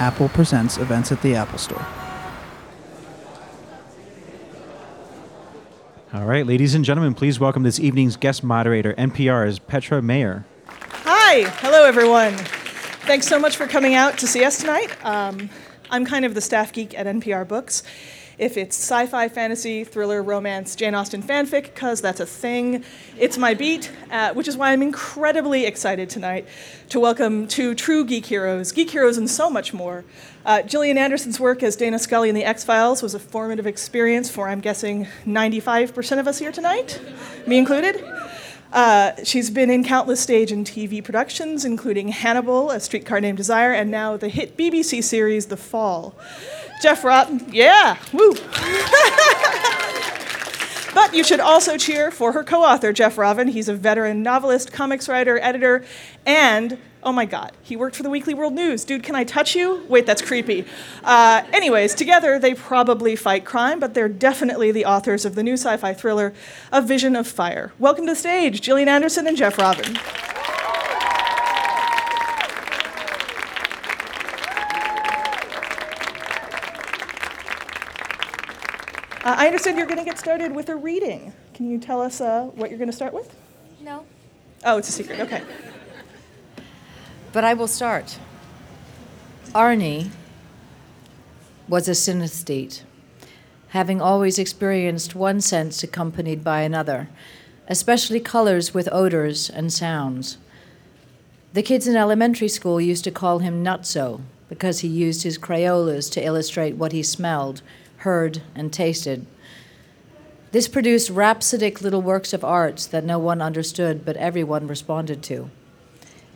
Apple Presents events at the Apple Store. All right, ladies and gentlemen, please welcome this evening's guest moderator, NPR's Petra Mayer. Hi, hello everyone. Thanks so much for coming out to see us tonight. Um, I'm kind of the staff geek at NPR Books. If it's sci fi, fantasy, thriller, romance, Jane Austen fanfic, because that's a thing, it's my beat, uh, which is why I'm incredibly excited tonight to welcome two true geek heroes, geek heroes, and so much more. Uh, Gillian Anderson's work as Dana Scully in The X Files was a formative experience for, I'm guessing, 95% of us here tonight, me included. Uh, she's been in countless stage and TV productions, including Hannibal, A Streetcar Named Desire, and now the hit BBC series The Fall. Jeff Rovin, yeah, woo. but you should also cheer for her co author, Jeff Rovin. He's a veteran novelist, comics writer, editor, and oh my God, he worked for the Weekly World News. Dude, can I touch you? Wait, that's creepy. Uh, anyways, together they probably fight crime, but they're definitely the authors of the new sci fi thriller, A Vision of Fire. Welcome to the stage, Gillian Anderson and Jeff Rovin. I understand you're going to get started with a reading. Can you tell us uh, what you're going to start with? No. Oh, it's a secret. Okay. But I will start. Arnie was a synesthete, having always experienced one sense accompanied by another, especially colors with odors and sounds. The kids in elementary school used to call him Nutso because he used his Crayolas to illustrate what he smelled heard, and tasted. This produced rhapsodic little works of art that no one understood but everyone responded to.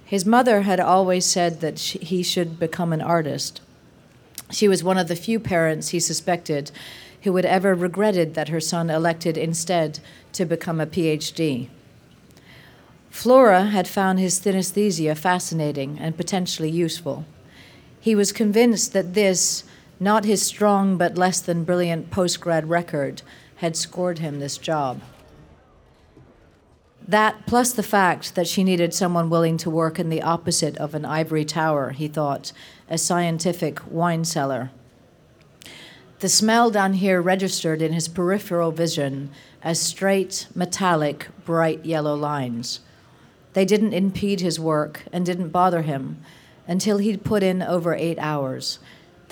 His mother had always said that she, he should become an artist. She was one of the few parents he suspected who had ever regretted that her son elected instead to become a PhD. Flora had found his synesthesia fascinating and potentially useful. He was convinced that this, not his strong but less than brilliant postgrad record had scored him this job. That, plus the fact that she needed someone willing to work in the opposite of an ivory tower, he thought, a scientific wine cellar. The smell down here registered in his peripheral vision as straight, metallic, bright yellow lines. They didn't impede his work and didn't bother him until he'd put in over eight hours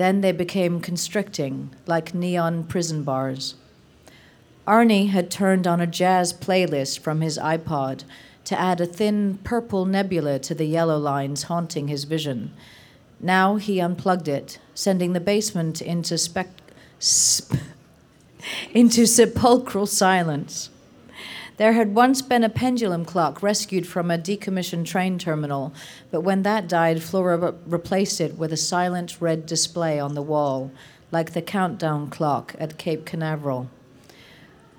then they became constricting, like neon prison bars. Arnie had turned on a jazz playlist from his iPod to add a thin purple nebula to the yellow lines haunting his vision. Now he unplugged it, sending the basement into spec- sp- into sepulchral silence. There had once been a pendulum clock rescued from a decommissioned train terminal, but when that died, Flora re- replaced it with a silent red display on the wall, like the countdown clock at Cape Canaveral.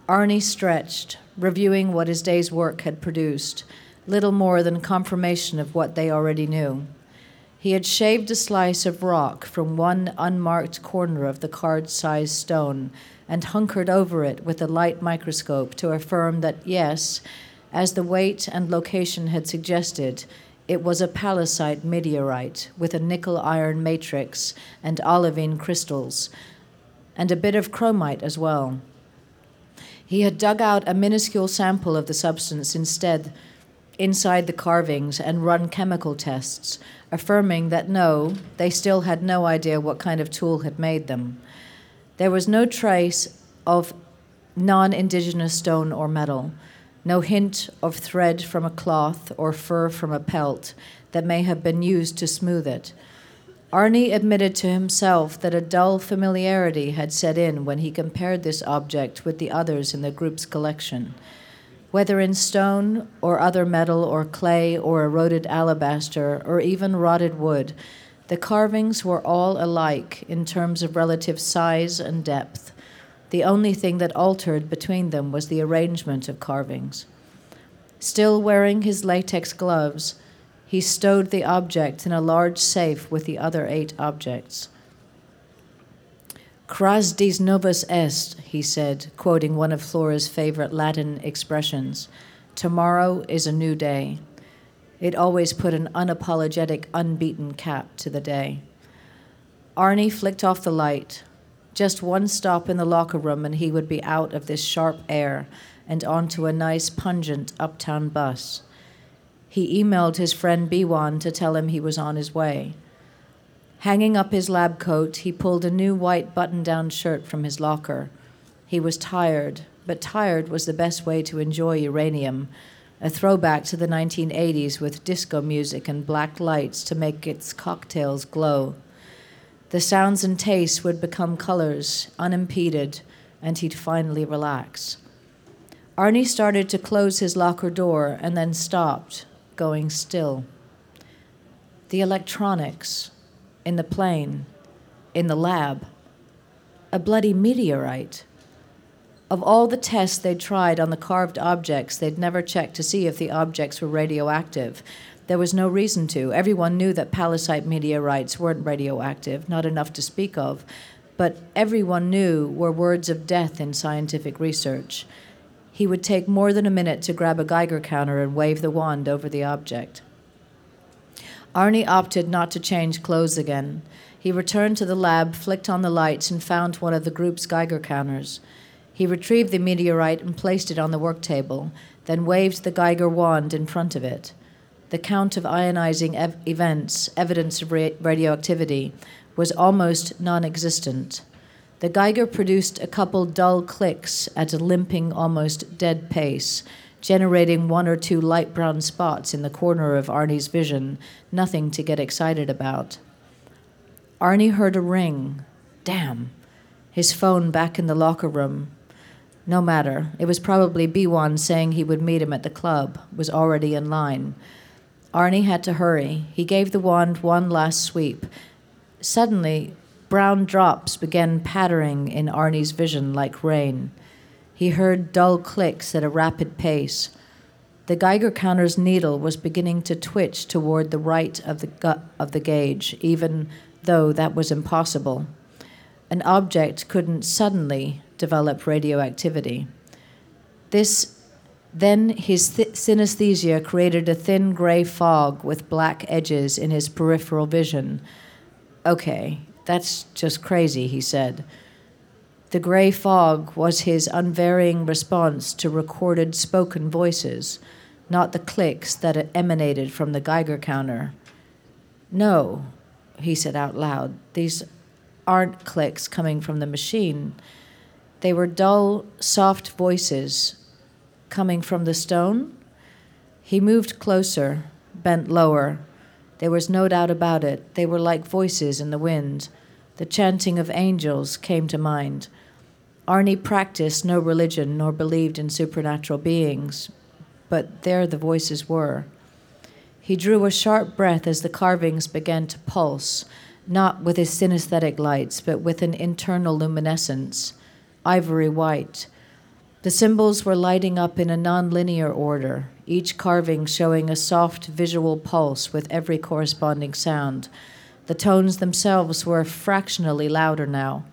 Arnie stretched, reviewing what his day's work had produced, little more than confirmation of what they already knew. He had shaved a slice of rock from one unmarked corner of the card sized stone and hunkered over it with a light microscope to affirm that, yes, as the weight and location had suggested, it was a pallasite meteorite with a nickel iron matrix and olivine crystals, and a bit of chromite as well. He had dug out a minuscule sample of the substance instead inside the carvings and run chemical tests, affirming that no, they still had no idea what kind of tool had made them. There was no trace of non indigenous stone or metal, no hint of thread from a cloth or fur from a pelt that may have been used to smooth it. Arnie admitted to himself that a dull familiarity had set in when he compared this object with the others in the group's collection. Whether in stone or other metal or clay or eroded alabaster or even rotted wood, the carvings were all alike in terms of relative size and depth. The only thing that altered between them was the arrangement of carvings. Still wearing his latex gloves, he stowed the object in a large safe with the other eight objects. Cras dis novus est, he said, quoting one of Flora's favorite Latin expressions. Tomorrow is a new day. It always put an unapologetic, unbeaten cap to the day. Arnie flicked off the light. Just one stop in the locker room, and he would be out of this sharp air and onto a nice, pungent uptown bus. He emailed his friend Biwan to tell him he was on his way. Hanging up his lab coat, he pulled a new white button down shirt from his locker. He was tired, but tired was the best way to enjoy uranium, a throwback to the 1980s with disco music and black lights to make its cocktails glow. The sounds and tastes would become colors, unimpeded, and he'd finally relax. Arnie started to close his locker door and then stopped, going still. The electronics in the plane, in the lab, a bloody meteorite. Of all the tests they'd tried on the carved objects, they'd never checked to see if the objects were radioactive. There was no reason to. Everyone knew that pallasite meteorites weren't radioactive, not enough to speak of, but everyone knew were words of death in scientific research. He would take more than a minute to grab a Geiger counter and wave the wand over the object. Arnie opted not to change clothes again. He returned to the lab, flicked on the lights, and found one of the group's Geiger counters. He retrieved the meteorite and placed it on the work table, then waved the Geiger wand in front of it the count of ionizing ev- events, evidence of ra- radioactivity, was almost non existent. The Geiger produced a couple dull clicks at a limping, almost dead pace, generating one or two light brown spots in the corner of Arnie's vision, nothing to get excited about. Arnie heard a ring. Damn. His phone back in the locker room. No matter. It was probably Biwan saying he would meet him at the club, was already in line. Arnie had to hurry. He gave the wand one last sweep. Suddenly, brown drops began pattering in Arnie's vision like rain. He heard dull clicks at a rapid pace. The Geiger counter's needle was beginning to twitch toward the right of the, gu- of the gauge, even though that was impossible. An object couldn't suddenly develop radioactivity. This then his th- synesthesia created a thin gray fog with black edges in his peripheral vision. Okay, that's just crazy, he said. The gray fog was his unvarying response to recorded spoken voices, not the clicks that emanated from the Geiger counter. No, he said out loud, these aren't clicks coming from the machine. They were dull, soft voices coming from the stone? He moved closer, bent lower. There was no doubt about it. They were like voices in the wind. The chanting of angels came to mind. Arnie practiced no religion nor believed in supernatural beings, but there the voices were. He drew a sharp breath as the carvings began to pulse, not with his synesthetic lights, but with an internal luminescence, ivory white, the symbols were lighting up in a nonlinear order, each carving showing a soft visual pulse with every corresponding sound. The tones themselves were fractionally louder now.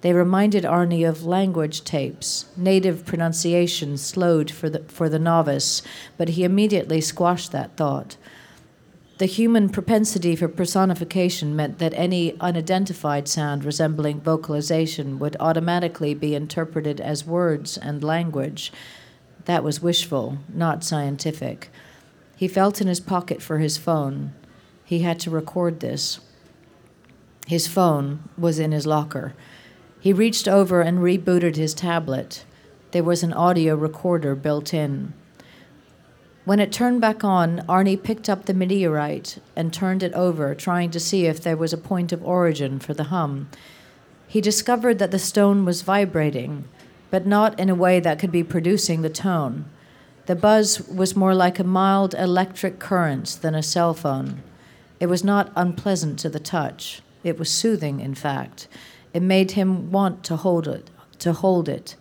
They reminded Arnie of language tapes, native pronunciation slowed for the, for the novice, but he immediately squashed that thought. The human propensity for personification meant that any unidentified sound resembling vocalization would automatically be interpreted as words and language. That was wishful, not scientific. He felt in his pocket for his phone. He had to record this. His phone was in his locker. He reached over and rebooted his tablet. There was an audio recorder built in. When it turned back on, Arnie picked up the meteorite and turned it over, trying to see if there was a point of origin for the hum. He discovered that the stone was vibrating, but not in a way that could be producing the tone. The buzz was more like a mild electric current than a cell phone. It was not unpleasant to the touch. It was soothing, in fact. It made him want to hold it, to hold it.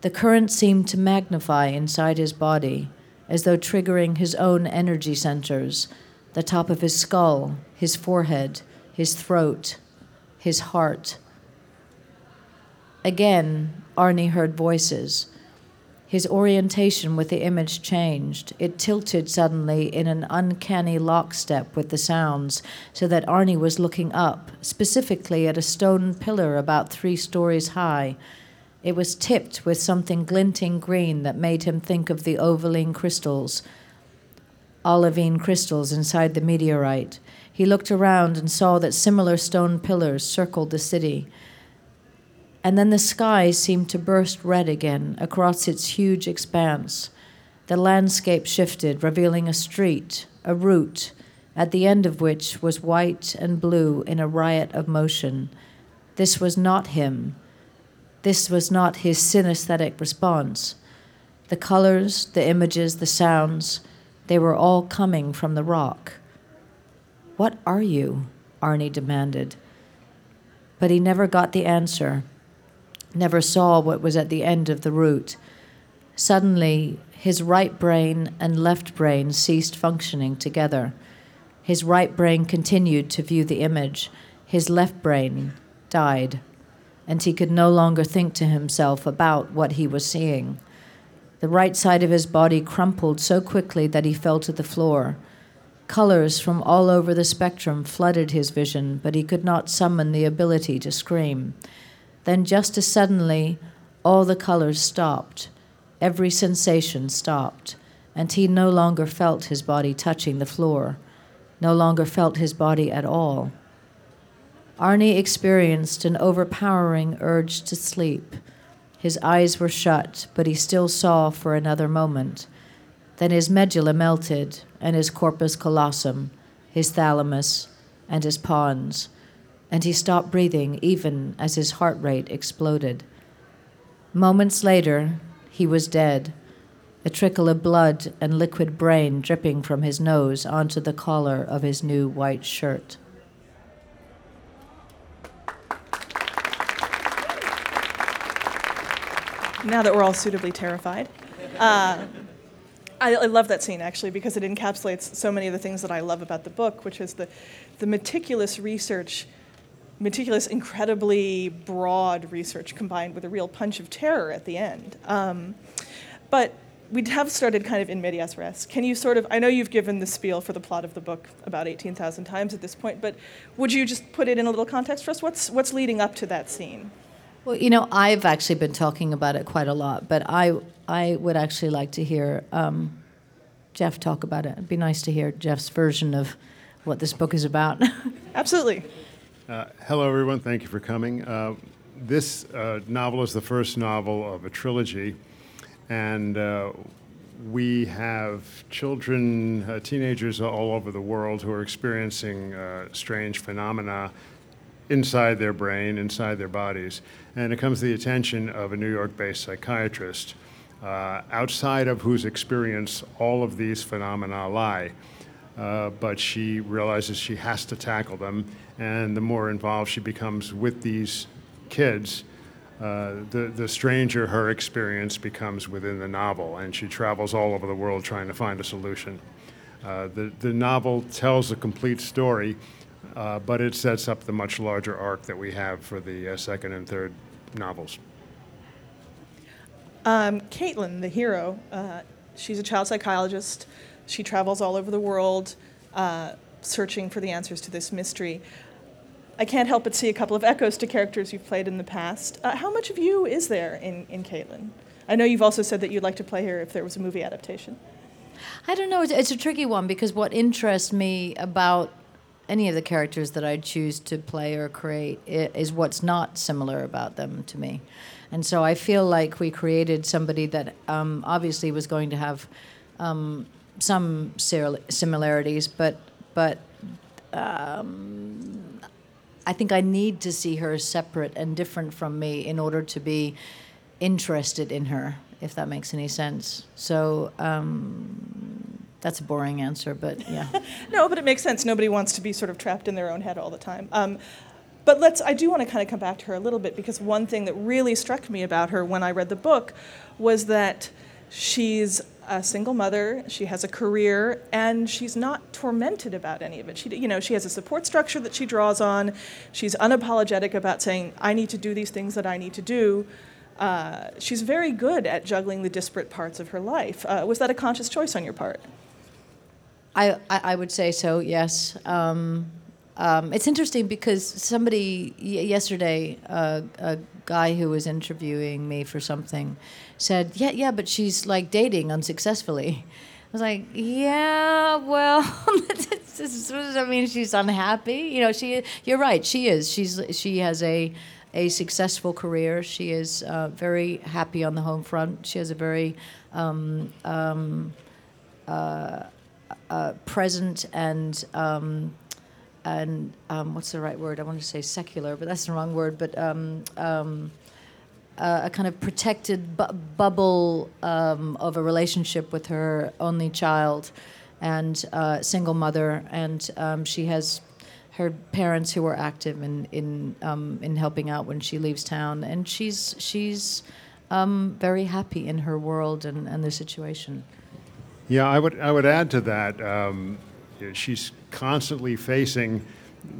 The current seemed to magnify inside his body as though triggering his own energy centers the top of his skull, his forehead, his throat, his heart. Again, Arnie heard voices. His orientation with the image changed. It tilted suddenly in an uncanny lockstep with the sounds, so that Arnie was looking up, specifically at a stone pillar about three stories high. It was tipped with something glinting green that made him think of the ovaline crystals, olivine crystals inside the meteorite. He looked around and saw that similar stone pillars circled the city. And then the sky seemed to burst red again across its huge expanse. The landscape shifted, revealing a street, a route, at the end of which was white and blue in a riot of motion. This was not him. This was not his synesthetic response. The colors, the images, the sounds, they were all coming from the rock. What are you? Arnie demanded. But he never got the answer never saw what was at the end of the route. Suddenly, his right brain and left brain ceased functioning together. His right brain continued to view the image, his left brain died, and he could no longer think to himself about what he was seeing. The right side of his body crumpled so quickly that he fell to the floor. Colors from all over the spectrum flooded his vision, but he could not summon the ability to scream. Then, just as suddenly, all the colors stopped, every sensation stopped, and he no longer felt his body touching the floor, no longer felt his body at all. Arnie experienced an overpowering urge to sleep. His eyes were shut, but he still saw for another moment. Then his medulla melted, and his corpus callosum, his thalamus, and his pons and he stopped breathing even as his heart rate exploded. Moments later, he was dead, a trickle of blood and liquid brain dripping from his nose onto the collar of his new white shirt. Now that we're all suitably terrified. Uh, I, I, love that scene actually because it encapsulates so many of the things that I love about the book, which is the, the meticulous research meticulous, incredibly broad research combined with a real punch of terror at the end. Um, but we have started kind of in medias res. Can you sort of, I know you've given the spiel for the plot of the book about 18,000 times at this point, but would you just put it in a little context for us? What's, what's leading up to that scene? Well, you know, I've actually been talking about it quite a lot, but I, I would actually like to hear um, Jeff talk about it. It'd be nice to hear Jeff's version of what this book is about. Absolutely. Uh, hello, everyone. Thank you for coming. Uh, this uh, novel is the first novel of a trilogy, and uh, we have children, uh, teenagers all over the world who are experiencing uh, strange phenomena inside their brain, inside their bodies. And it comes to the attention of a New York based psychiatrist, outside of whose experience all of these phenomena lie. but she realizes she has to tackle them and the more involved she becomes with these kids, uh, the, the stranger her experience becomes within the novel, and she travels all over the world trying to find a solution. Uh, the, the novel tells a complete story, uh, but it sets up the much larger arc that we have for the uh, second and third novels. Um, Caitlin, the hero, uh, she's a child psychologist. She travels all over the world uh, searching for the answers to this mystery. I can't help but see a couple of echoes to characters you've played in the past. Uh, how much of you is there in, in Caitlin? I know you've also said that you'd like to play her if there was a movie adaptation. I don't know. It's, it's a tricky one because what interests me about any of the characters that I choose to play or create is what's not similar about them to me. And so I feel like we created somebody that um, obviously was going to have um, some similarities, but but um, I think I need to see her separate and different from me in order to be interested in her, if that makes any sense. So um, that's a boring answer, but yeah. no, but it makes sense. Nobody wants to be sort of trapped in their own head all the time. Um, but let's. I do want to kind of come back to her a little bit because one thing that really struck me about her when I read the book was that she's a single mother, she has a career, and she's not tormented about any of it. She, you know, she has a support structure that she draws on. She's unapologetic about saying, "I need to do these things that I need to do." uh, she's very good at juggling the disparate parts of her life. Uh, was that a conscious choice on your part? I, I, would say so, yes. Um, um, it's interesting because somebody yesterday, uh, a guy who was interviewing me for something, said, "Yeah, yeah, but she's like dating unsuccessfully." I was like, "Yeah, well, I mean, she's unhappy. You know, she. You're right. She is. She's she has a." A successful career. She is uh, very happy on the home front. She has a very um, um, uh, uh, present and um, and um, what's the right word? I want to say secular, but that's the wrong word. But um, um, uh, a kind of protected bu- bubble um, of a relationship with her only child and uh, single mother, and um, she has her parents who are active in in in helping out when she leaves town, and she's she's very happy in her world and, and the situation. Yeah, I would I would add to that. Um, she's constantly facing,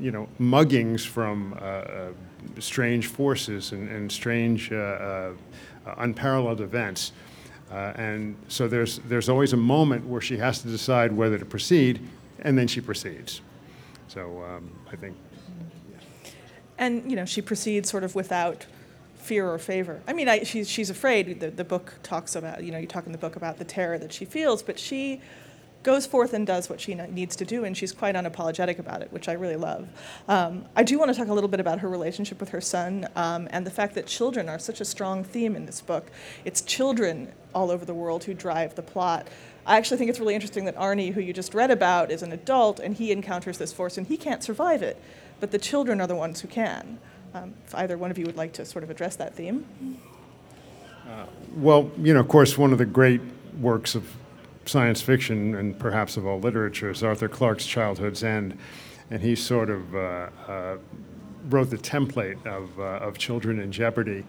you know, muggings from uh, uh, strange forces and, and strange, uh, uh, unparalleled events. Uh, and so there's there's always a moment where she has to decide whether to proceed, and then she proceeds. So um, I think And you know, she proceeds sort of without fear or favor. I mean, I, she's she's afraid. The, the book talks about you know you talk in the book about the terror that she feels, but she goes forth and does what she needs to do, and she's quite unapologetic about it, which I really love. Um, I do want to talk a little bit about her relationship with her son um, and the fact that children are such a strong theme in this book. It's children all over the world who drive the plot. I actually think it's really interesting that Arnie, who you just read about, is an adult and he encounters this force and he can't survive it, but the children are the ones who can. Um, if either one of you would like to sort of address that theme. Well, you know, of course, one of the great works of science fiction and perhaps of all literature is Arthur Clarke's Childhood's End. And he sort of uh, uh, wrote the template of, uh, of Children in Jeopardy.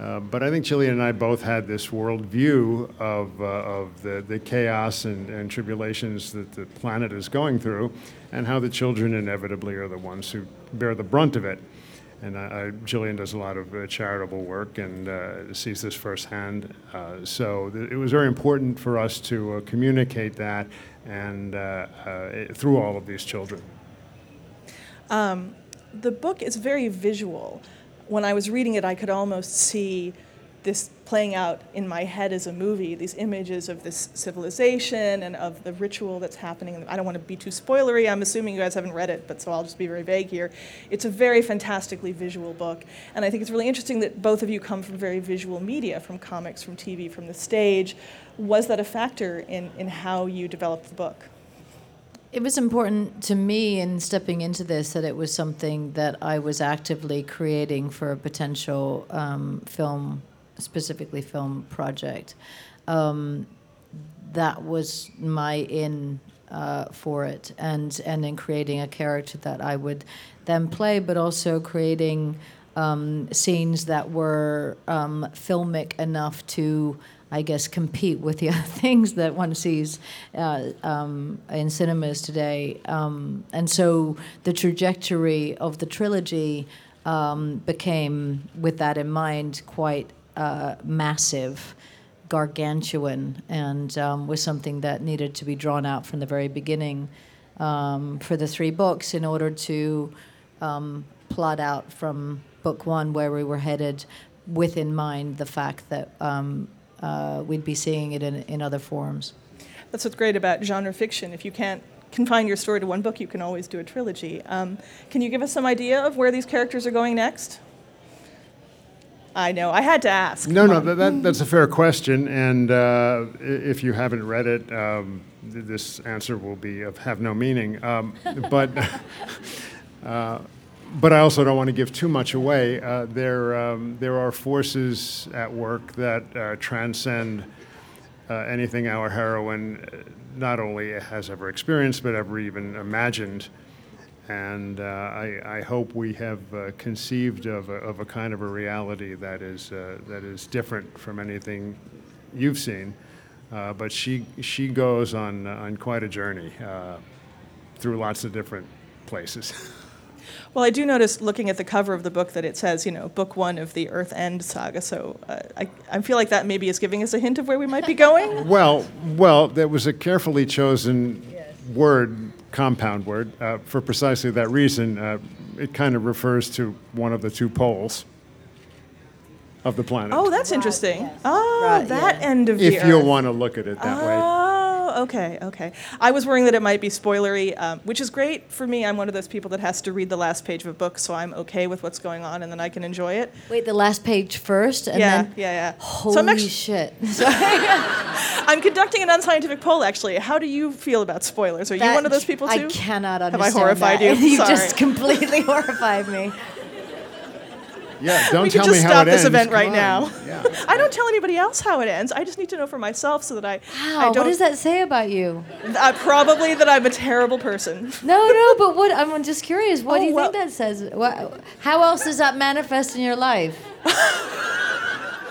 Uh, but I think Gillian and I both had this worldview of, uh, of the, the chaos and, and tribulations that the planet is going through, and how the children inevitably are the ones who bear the brunt of it. And I, I, Gillian does a lot of uh, charitable work and uh, sees this firsthand. Uh, so th- it was very important for us to uh, communicate that and uh, uh, through all of these children. Um, the book is very visual. When I was reading it, I could almost see this playing out in my head as a movie, these images of this civilization and of the ritual that's happening. I don't want to be too spoilery. I'm assuming you guys haven't read it, but so I'll just be very vague here. It's a very fantastically visual book, and I think it's really interesting that both of you come from very visual media, from comics, from TV, from the stage. Was that a factor in, in how you developed the book? It was important to me in stepping into this that it was something that I was actively creating for a potential um, film specifically film project. Um, that was my in uh, for it, and and in creating a character that I would then play, but also creating um, scenes that were um, filmic enough to. I guess compete with the other things that one sees uh, um, in cinemas today, um, and so the trajectory of the trilogy um, became, with that in mind, quite uh, massive, gargantuan, and um, was something that needed to be drawn out from the very beginning um, for the three books in order to um, plot out from book one where we were headed with in mind the fact that um, uh, we'd be seeing it in, in other forms. That's what's great about genre fiction. If you can't confine your story to one book, you can always do a trilogy. Um, can you give us some idea of where these characters are going next? I know. I had to ask. No, no, that, that, that's a fair question. And uh, if you haven't read it, um, this answer will be of have no meaning. Um, but, uh, but I also don't want to give too much away. Uh, there, um, there are forces at work that uh, transcend uh, anything our heroine uh, not only has ever experienced, but ever even imagined. And uh, I, I, hope we have uh, conceived of a, of a, kind of a reality that is, uh, that is different from anything you've seen. Uh, but she, she goes on, on quite a journey uh, through lots of different places. Well, I do notice looking at the cover of the book that it says, you know, book one of the EarthEnd saga. So uh, I, I feel like that maybe is giving us a hint of where we might be going. Well, well, that was a carefully chosen word, compound word, uh, for precisely that reason. Uh, it kind of refers to one of the two poles of the planet. oh, that's interesting. Oh, Right, that yeah. end of the if you Earth. want to look at it that way. Oh, okay, okay. I was worrying that it might be spoilery, um, which is great for me. I'm one of those people that has to read the last page of a book, so I'm okay with what's going on, and then I can enjoy it. Wait, the last page first, and yeah, then yeah, yeah. holy so I'm actually, shit! I'm conducting an unscientific poll. Actually, how do you feel about spoilers? Are you one of those people too? I cannot I understand. horrified that. you? you Sorry. just completely horrified me. Yeah, don't we tell can just me how stop this event Come right on. now. Yeah. I don't tell anybody else how it ends. I just need to know for myself so that I. I Wow, don't, what does that say about you? Uh, probably that I'm a terrible person. No, no, but what? I'm just curious. What Oh, do you well- think that says? What, how else does that manifest in your life?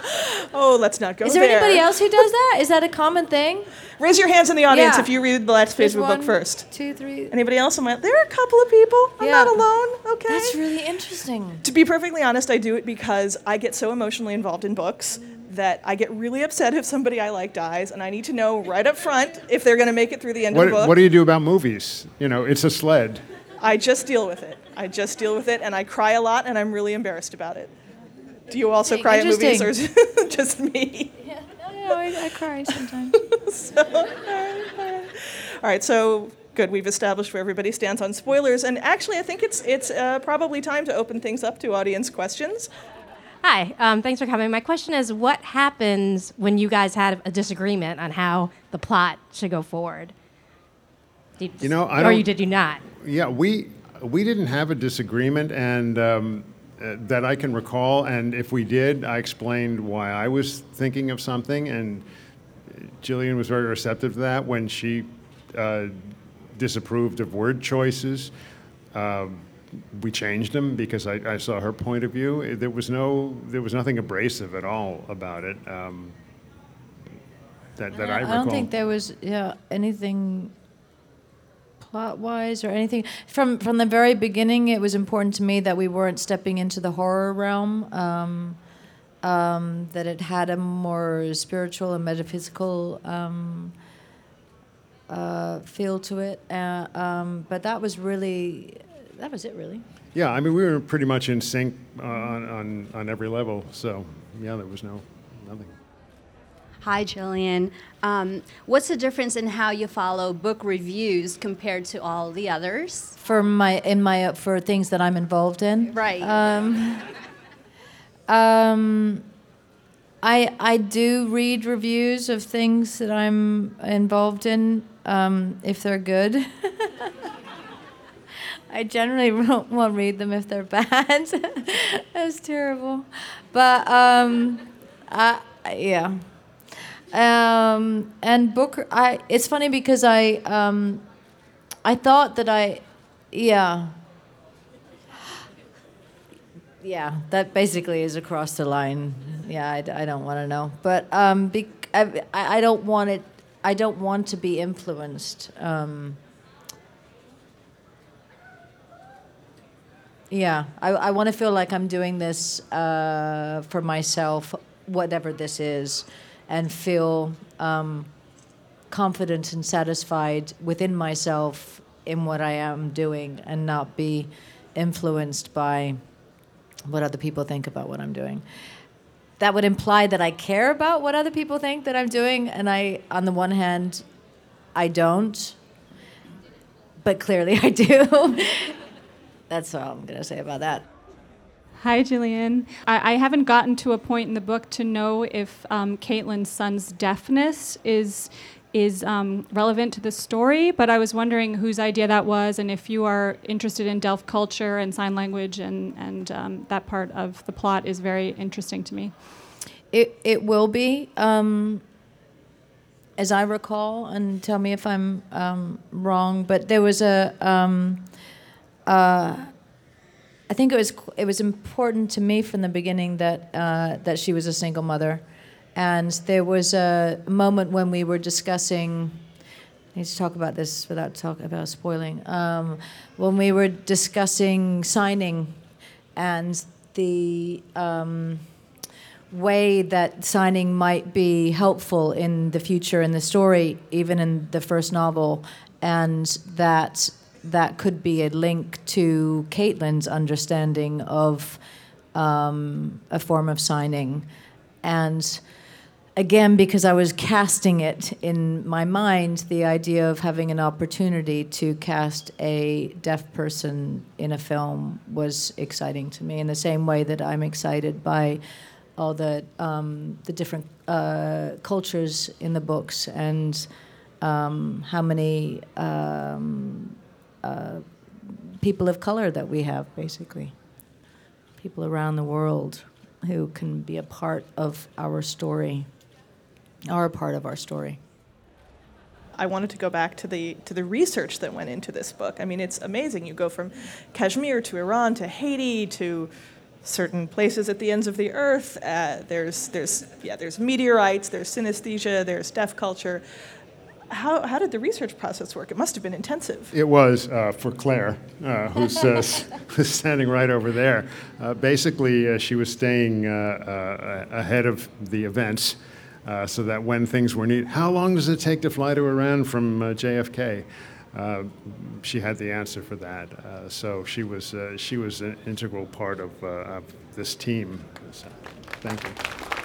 Oh, let's not go Is there anybody else who does that? Is that a common thing? Raise your hands in the audience Yeah. if you read the last page There's of a book first. Two, three. Anybody else? I'm like, there are a couple of people. I'm Yeah. not alone. Okay. That's really interesting. to be perfectly honest, I do it because I get so emotionally involved in books that I get really upset if somebody I like dies, and I need to know right up front if they're going to make it through the end What, of the book. what do you do about movies? You know, it's a sled. I just deal with it. I just deal with it, and I cry a lot, and I'm really embarrassed about it. Do you also cry at movies, or is it just me? Yeah, no, I, I cry sometimes. All right, so good. We've established where everybody stands on spoilers, and actually, I think it's it's uh, probably time to open things up to audience questions. Hi, um, thanks for coming. My question is what happens when you guys had a disagreement on how the plot should go forward? Did You know, I or don't- you did you not? Yeah, we we didn't have a disagreement, and um, uh, that I can recall. And if we did, I explained why I was thinking of something, and Gillian was very receptive to that when she uh, disapproved of word choices. Um, we changed them because I, I saw her point of view. There was no, there was nothing abrasive at all about it. Um, that, that I, I recall. I don't think there was yeah anything plot wise or anything from from the very beginning. It was important to me that we weren't stepping into the horror realm. Um, um, that it had a more spiritual and metaphysical um, uh, feel to it. Uh, um, but that was really that was it really. Yeah, I mean, we were pretty much in sync uh, on, on, on every level. So, yeah, there was no, nothing. Hi, Gillian. Um, what's the difference in how you follow book reviews compared to all the others? for my in my for things that I'm involved in. Right. Um, um, I I do read reviews of things that I'm involved in um, if they're good. I generally won't, won't read them if they're bad. That's terrible, but um, I, yeah. Um, and book, I. It's funny because I um, I thought that I, yeah. Yeah, that basically is across the line. Yeah, I, I don't want to know, but um, I, I I don't want it. I don't want to be influenced. Um, yeah, I, I want to feel like I'm doing this uh, for myself, whatever this is, and feel um, confident and satisfied within myself in what I am doing and not be influenced by what other people think about what I'm doing. That would imply that I care about what other people think that I'm doing, and I, on the one hand, I don't, but clearly I do. That's all I'm to say about that. Hi, Gillian. I, I haven't gotten to a point in the book to know if um, Caitlin's son's deafness is is um, relevant to the story, but I was wondering whose idea that was, and if you are interested in deaf culture and sign language, and and um, that part of the plot is very interesting to me. It it will be, um, as I recall, and tell me if I'm um, wrong. But there was a, um, uh, I think it was it was important to me from the beginning that uh, that she was a single mother, and there was a moment when we were discussing I need to talk about this without talk about spoiling. Um, when we were discussing signing and the um, way that signing might be helpful in the future in the story, even in the first novel, and that that could be a link to Caitlin's understanding of um, a form of signing, and again, because I was casting it in my mind, the idea of having an opportunity to cast a deaf person in a film was exciting to me in the same way that I'm excited by all the, um, the different uh, cultures in the books and um, how many um, uh, people of color that we have, basically. People around the world who can be a part of our story are a part of our story. I wanted to go back to the to the research that went into this book. I mean, it's amazing. You go from Kashmir to Iran to Haiti to certain places at the ends of the earth. Uh, there's there's yeah there's meteorites. There's synesthesia. There's deaf culture. How, how did the research process work? It must have been intensive. It was uh, for Claire, uh, who's, uh, who's standing right over there. Uh, basically, uh, she was staying uh, ahead of the events uh, so that when things were needed, how long does it take to fly to Iran from uh, JFK? Uh, she had the answer for that. Uh, so she was, uh, she was an integral part of, uh, of this team. So, thank you.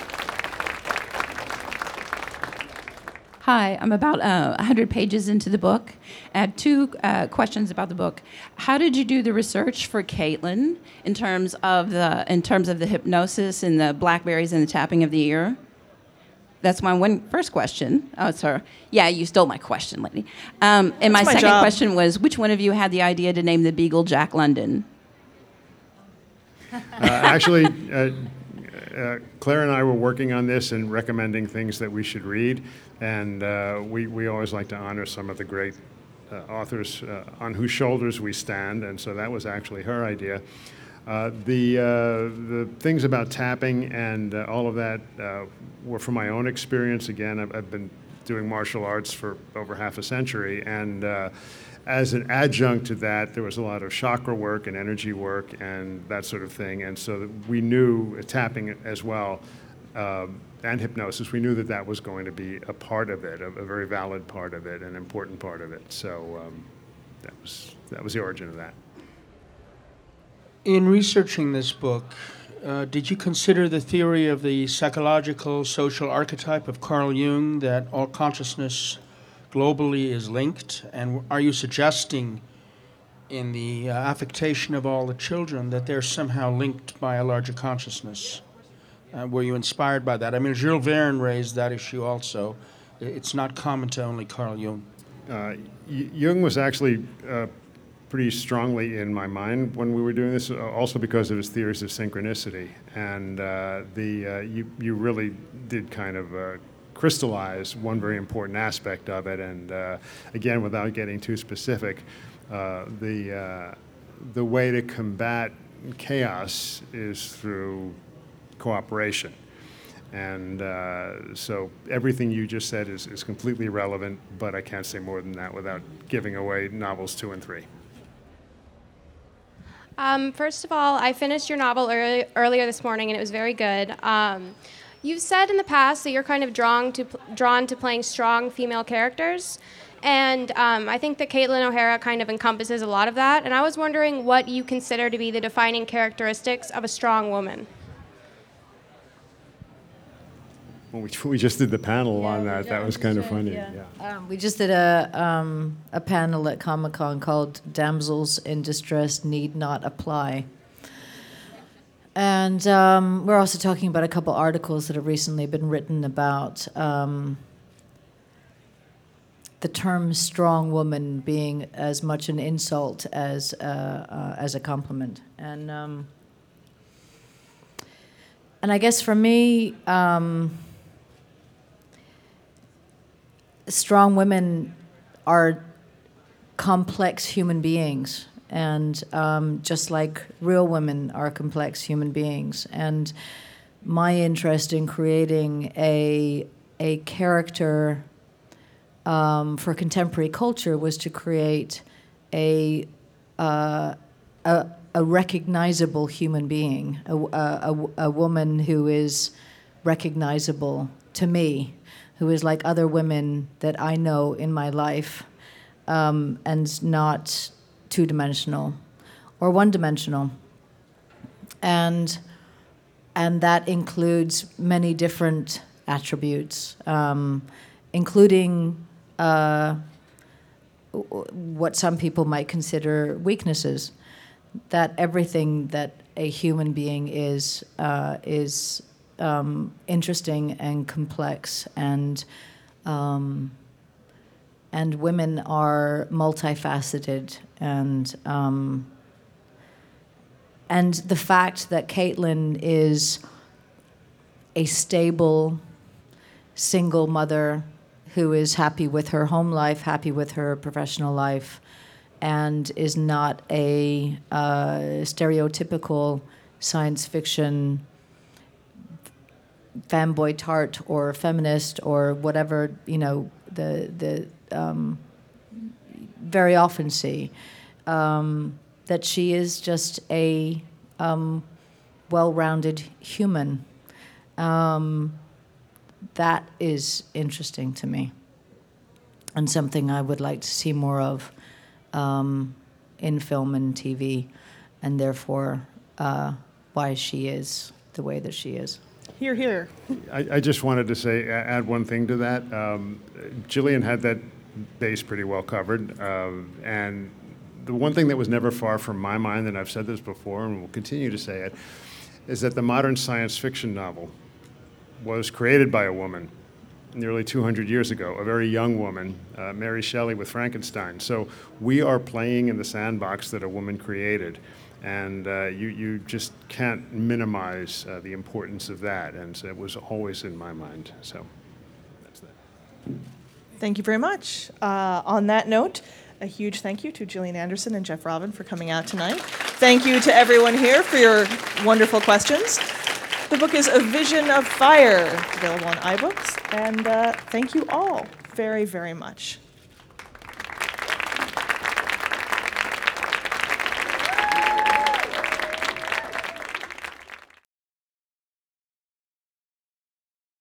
Hi, I'm about uh, 100 pages into the book. I had two uh, questions about the book. How did you do the research for Caitlin in terms of the in terms of the hypnosis and the blackberries and the tapping of the ear? that's my one first question. Oh, sorry. Yeah, you stole my question, lady. Um, and my, my second job. question was, which one of you had the idea to name the beagle Jack London? Uh, actually, uh, Claire and I were working on this and recommending things that we should read, and uh, we, we always like to honor some of the great uh, authors uh, on whose shoulders we stand, and so that was actually her idea. Uh, the, uh, the things about tapping and all of that were from my own experience. Again, I've, I've, been doing martial arts for over half a century, and as an adjunct to that, there was a lot of chakra work and energy work and that sort of thing. And so we knew tapping as well um, and hypnosis, we knew that that was going to be a part of it, a, a very valid part of it, an important part of it. So um, that, was, that was the origin of that. In researching this book, uh, did you consider the theory of the psychological social archetype of Carl Jung that all consciousness globally is linked? And are you suggesting in the uh, affectation of all the children that they're somehow linked by a larger consciousness? Uh, were you inspired by that? I mean, Jules Verne raised that issue also. It's not common to only Carl Jung. Uh, Jung was actually uh, pretty strongly in my mind when we were doing this, uh, also because of his theories of synchronicity. And uh, the you, you really did kind of crystallize one very important aspect of it. And uh, again, without getting too specific, uh, the, the way to combat chaos is through cooperation. And uh, so everything you just said is, is completely relevant, but I can't say more than that without giving away novels two and three. Um, first of all, I finished your novel early, earlier this morning, and it was very good. Um, you've said in the past that you're kind of drawn to drawn to playing strong female characters, and um, I think that Caitlin O'Hara kind of encompasses a lot of that. And I was wondering what you consider to be the defining characteristics of a strong woman. Well, we, we just did the panel Yeah, on that. That was kind of funny. yeah. Yeah. Um, we just did a um, a panel at Comic Con called "Damsels in Distress Need Not Apply," and um, we're also talking about a couple articles that have recently been written about um, the term "strong woman" being as much an insult as uh, uh, as a compliment, and um, and I guess for me. Um, strong women are complex human beings, and um, just like real women are complex human beings. And my interest in creating a a character um, for contemporary culture was to create a, uh, a, a recognizable human being, a, a, a woman who is recognizable to me, who is like other women that I know in my life, um, and not two dimensional or one dimensional. And, and that includes many different attributes, um, including uh, what some people might consider weaknesses. That everything that a human being is uh, is um, interesting and complex, and um, and women are multifaceted, and um, and the fact that Caitlin is a stable, single mother who is happy with her home life, happy with her professional life, and is not a uh, stereotypical science fiction fanboy tart or feminist or whatever you know the the um, very often see um, that she is just a um, well-rounded human. Um, that is interesting to me, and something I would like to see more of um, in film and TV, and therefore uh, why she is the way that she is. Here, here. I, I just wanted to say, add one thing to that. Um, Gillian had that base pretty well covered, um, and the one thing that was never far from my mind, and I've said this before and will continue to say it, is that the modern science fiction novel was created by a woman nearly 200 years ago, a very young woman, uh, Mary Shelley with Frankenstein. So we are playing in the sandbox that a woman created. And uh, you, you just can't minimize uh, the importance of that. And so it was always in my mind. So that's that. Thank you very much. Uh, on that note, a huge thank you to Gillian Anderson and Jeff Rovin for coming out tonight. Thank you to everyone here for your wonderful questions. The book is A Vision of Fire, available on iBooks, and uh, thank you all very, very much.